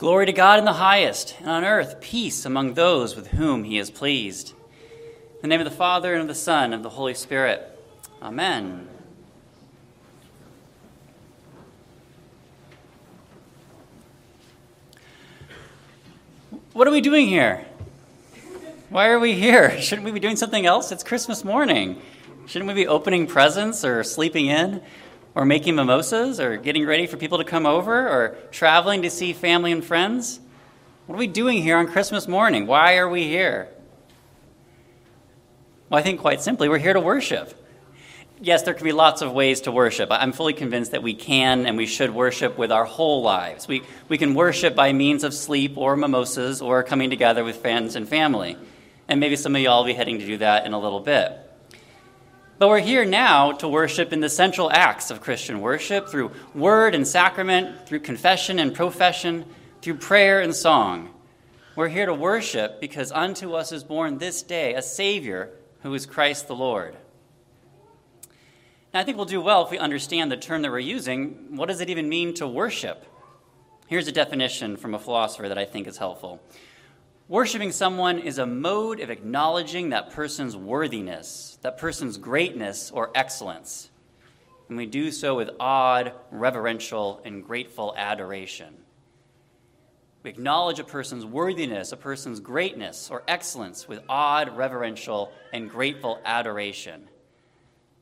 Glory to God in the highest, and on earth peace among those with whom he is pleased. In the name of the Father, and of the Son, and of the Holy Spirit. Amen. What are we doing here? Why are we here? Shouldn't we be doing something else? It's Christmas morning. Shouldn't we be opening presents or sleeping in? Or making mimosas or getting ready for people to come over or traveling to see family and friends? What are we doing here on Christmas morning? Why are we here? Well, I think quite simply, we're here to worship. Yes, there can be lots of ways to worship. I'm fully convinced that we can and we should worship with our whole lives. We, we can worship by means of sleep or mimosas or coming together with friends and family. And maybe some of y'all will be heading to do that in a little bit. But we're here now to worship in the central acts of Christian worship through word and sacrament, through confession and profession, through prayer and song. We're here to worship because unto us is born this day a Savior who is Christ the Lord. Now, I think we'll do well if we understand the term that we're using. What does it even mean to worship? Here's a definition from a philosopher that I think is helpful. Worshipping someone is a mode of acknowledging that person's worthiness, that person's greatness or excellence. And we do so with awed, reverential, and grateful adoration. We acknowledge a person's worthiness, a person's greatness or excellence with awed, reverential, and grateful adoration.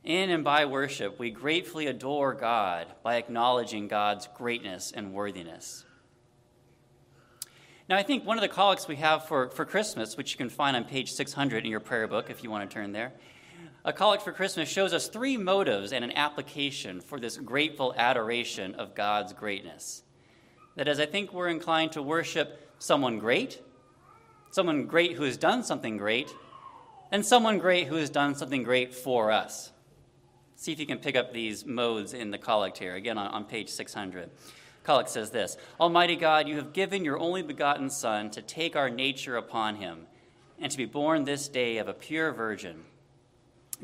In and by worship, we gratefully adore God by acknowledging God's greatness and worthiness. Now, I think one of the collects we have for, for Christmas, which you can find on page 600 in your prayer book if you want to turn there, a collect for Christmas shows us three motives and an application for this grateful adoration of God's greatness. That is, I think we're inclined to worship someone great, someone great who has done something great, and someone great who has done something great for us. See if you can pick up these modes in the collect here, again on, on page 600. Collect says this Almighty God, you have given your only begotten Son to take our nature upon him and to be born this day of a pure virgin.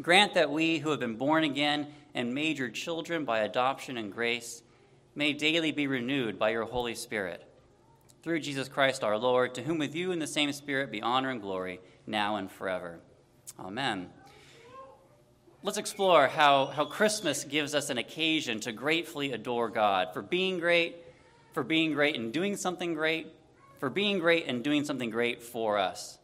Grant that we who have been born again and made your children by adoption and grace may daily be renewed by your Holy Spirit. Through Jesus Christ our Lord, to whom with you in the same Spirit be honor and glory, now and forever. Amen. Let's explore how, how Christmas gives us an occasion to gratefully adore God for being great, for being great and doing something great, for being great and doing something great for us.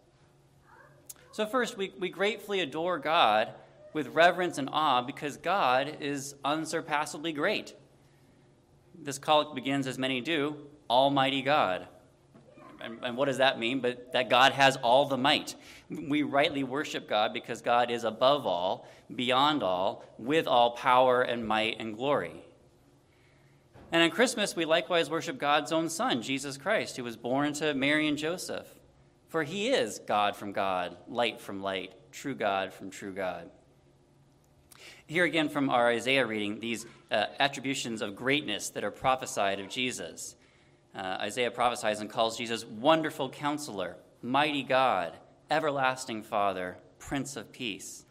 So, first, we, we gratefully adore God with reverence and awe because God is unsurpassably great. This collect begins, as many do, Almighty God. And, and, what does that mean? But that God has all the might. We rightly worship God because God is above all, beyond all, with all power and might and glory. And on Christmas, we likewise worship God's own Son, Jesus Christ, who was born to Mary and Joseph. For he is God from God, light from light, true God from true God. Here again from our Isaiah reading, these uh, attributions of greatness that are prophesied of Jesus. Uh, Isaiah prophesies and calls Jesus Wonderful Counselor, Mighty God, Everlasting Father, Prince of Peace.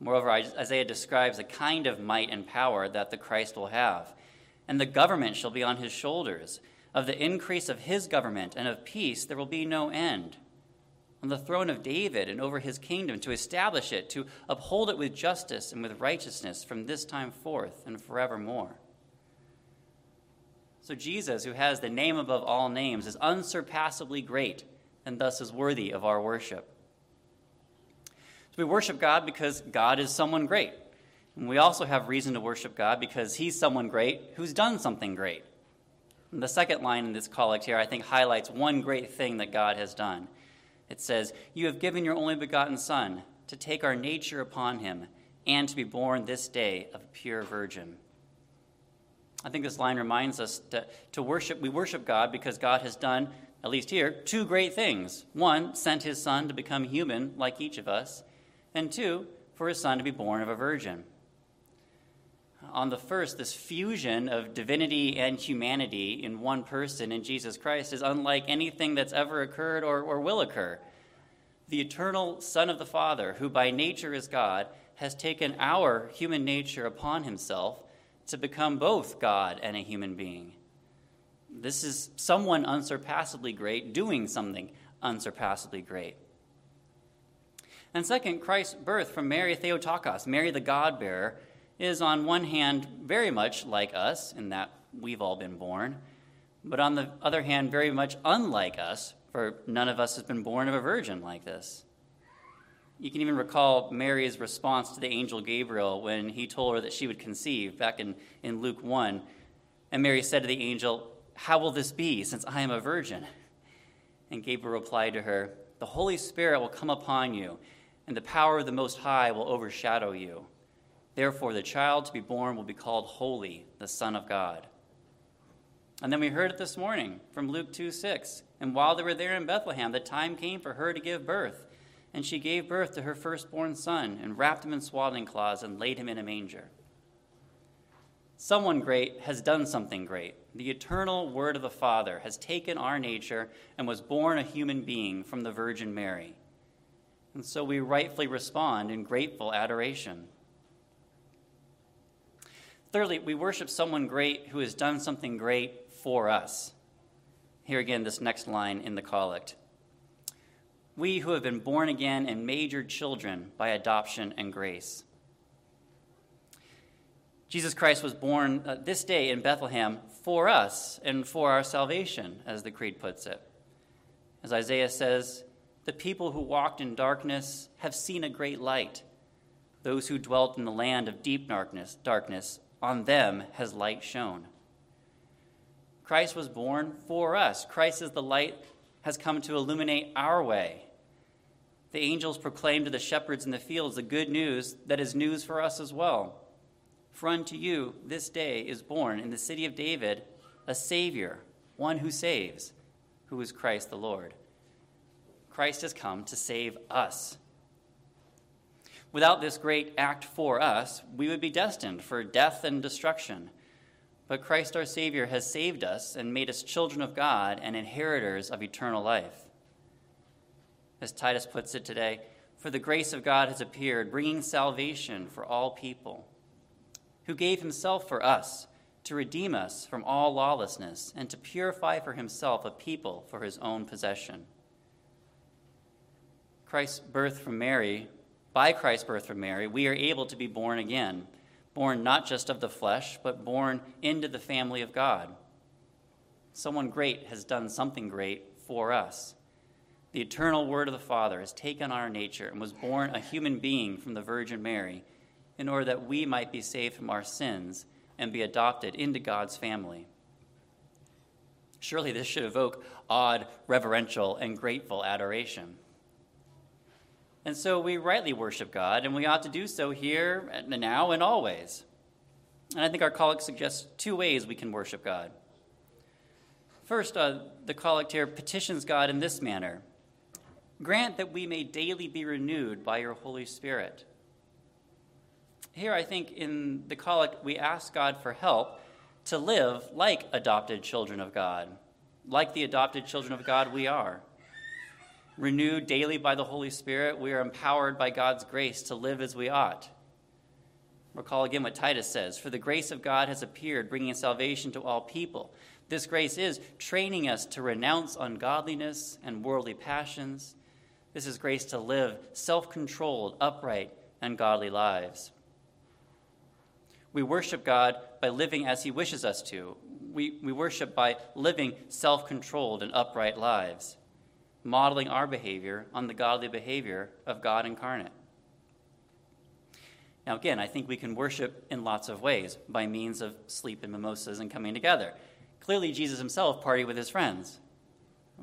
Moreover, Isaiah describes a kind of might and power that the Christ will have. And the government shall be on his shoulders. Of the increase of his government and of peace there will be no end. On the throne of David and over his kingdom, to establish it, to uphold it with justice and with righteousness from this time forth and forevermore. So, Jesus, who has the name above all names, is unsurpassably great and thus is worthy of our worship. So, we worship God because God is someone great. And we also have reason to worship God because He's someone great who's done something great. And the second line in this collect here, I think, highlights one great thing that God has done. It says, You have given your only begotten Son to take our nature upon him and to be born this day of a pure virgin. I think this line reminds us that to worship, we worship God because God has done, at least here, two great things. One, sent his son to become human like each of us, and two, for his son to be born of a virgin. On the first, this fusion of divinity and humanity in one person in Jesus Christ is unlike anything that's ever occurred or, or will occur. The eternal Son of the Father, who by nature is God, has taken our human nature upon himself to become both God and a human being. This is someone unsurpassably great doing something unsurpassably great. And second, Christ's birth from Mary Theotokos, Mary the God bearer, is on one hand very much like us in that we've all been born, but on the other hand, very much unlike us, for none of us has been born of a virgin like this. You can even recall Mary's response to the angel Gabriel when he told her that she would conceive back in, in Luke 1. And Mary said to the angel, How will this be, since I am a virgin? And Gabriel replied to her, The Holy Spirit will come upon you, and the power of the Most High will overshadow you. Therefore, the child to be born will be called Holy, the Son of God. And then we heard it this morning from Luke 2 6. And while they were there in Bethlehem, the time came for her to give birth. And she gave birth to her firstborn son, and wrapped him in swaddling cloths, and laid him in a manger. Someone great has done something great. The eternal Word of the Father has taken our nature and was born a human being from the Virgin Mary. And so we rightfully respond in grateful adoration. Thirdly, we worship someone great who has done something great for us. Here again, this next line in the collect. We who have been born again and your children by adoption and grace. Jesus Christ was born uh, this day in Bethlehem for us and for our salvation, as the Creed puts it. As Isaiah says, the people who walked in darkness have seen a great light. Those who dwelt in the land of deep darkness, darkness, on them has light shone. Christ was born for us. Christ is the light has come to illuminate our way. The angels proclaimed to the shepherds in the fields the good news that is news for us as well. For unto you this day is born in the city of David a Savior, one who saves, who is Christ the Lord. Christ has come to save us. Without this great act for us, we would be destined for death and destruction. But Christ our Savior has saved us and made us children of God and inheritors of eternal life. As Titus puts it today, for the grace of God has appeared, bringing salvation for all people, who gave himself for us to redeem us from all lawlessness and to purify for himself a people for his own possession. Christ's birth from Mary, by Christ's birth from Mary, we are able to be born again, born not just of the flesh, but born into the family of God. Someone great has done something great for us. The eternal Word of the Father has taken on our nature and was born a human being from the Virgin Mary in order that we might be saved from our sins and be adopted into God's family. Surely this should evoke awed, reverential, and grateful adoration. And so we rightly worship God, and we ought to do so here, and now, and always. And I think our collect suggests two ways we can worship God. First, uh, the collect here petitions God in this manner Grant that we may daily be renewed by your Holy Spirit. Here, I think in the collect, we ask God for help to live like adopted children of God, like the adopted children of God we are renewed daily by the Holy Spirit, we are empowered by God's grace to live as we ought. Recall again what Titus says For the grace of God has appeared, bringing salvation to all people. This grace is training us to renounce ungodliness and worldly passions. This is grace to live self controlled, upright, and godly lives. We worship God by living as He wishes us to. We, we worship by living self controlled and upright lives modeling our behavior on the godly behavior of God incarnate. Now, again, I think we can worship in lots of ways by means of sleep and mimosas and coming together. Clearly, Jesus himself partied with his friends.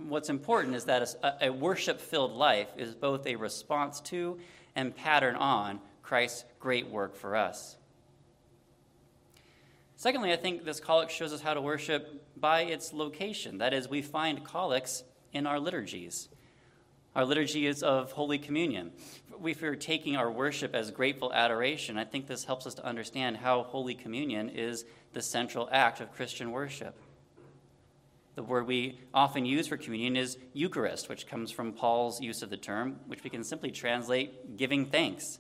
What's important is that a, a worship filled life is both a response to and pattern on Christ's great work for us. Secondly, I think this collect shows us how to worship by its location. That is, we find collects in our liturgies. Our liturgy is of Holy Communion. If we're taking our worship as grateful adoration, I think this helps us to understand how Holy Communion is the central act of Christian worship. The word we often use for communion is Eucharist, which comes from Paul's use of the term, which we can simply translate giving thanks.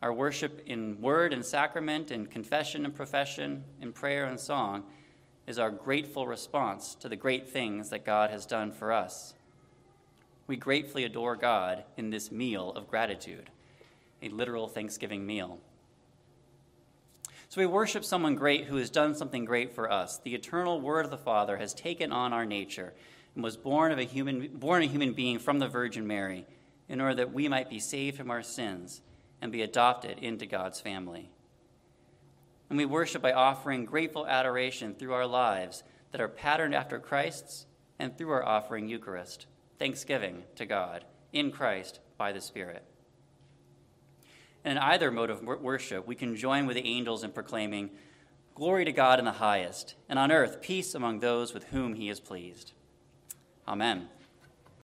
Our worship in word and sacrament, in confession and profession, in prayer and song, is our grateful response to the great things that God has done for us. We gratefully adore God in this meal of gratitude, a literal Thanksgiving meal. So we worship someone great who has done something great for us. The eternal Word of the Father has taken on our nature and was born of a human born a human being from the Virgin Mary in order that we might be saved from our sins and be adopted into God's family. And we worship by offering grateful adoration through our lives that are patterned after Christ's and through our offering Eucharist, thanksgiving to God in Christ by the Spirit. In either mode of worship, we can join with the angels in proclaiming, Glory to God in the highest, and on earth peace among those with whom he is pleased. Amen.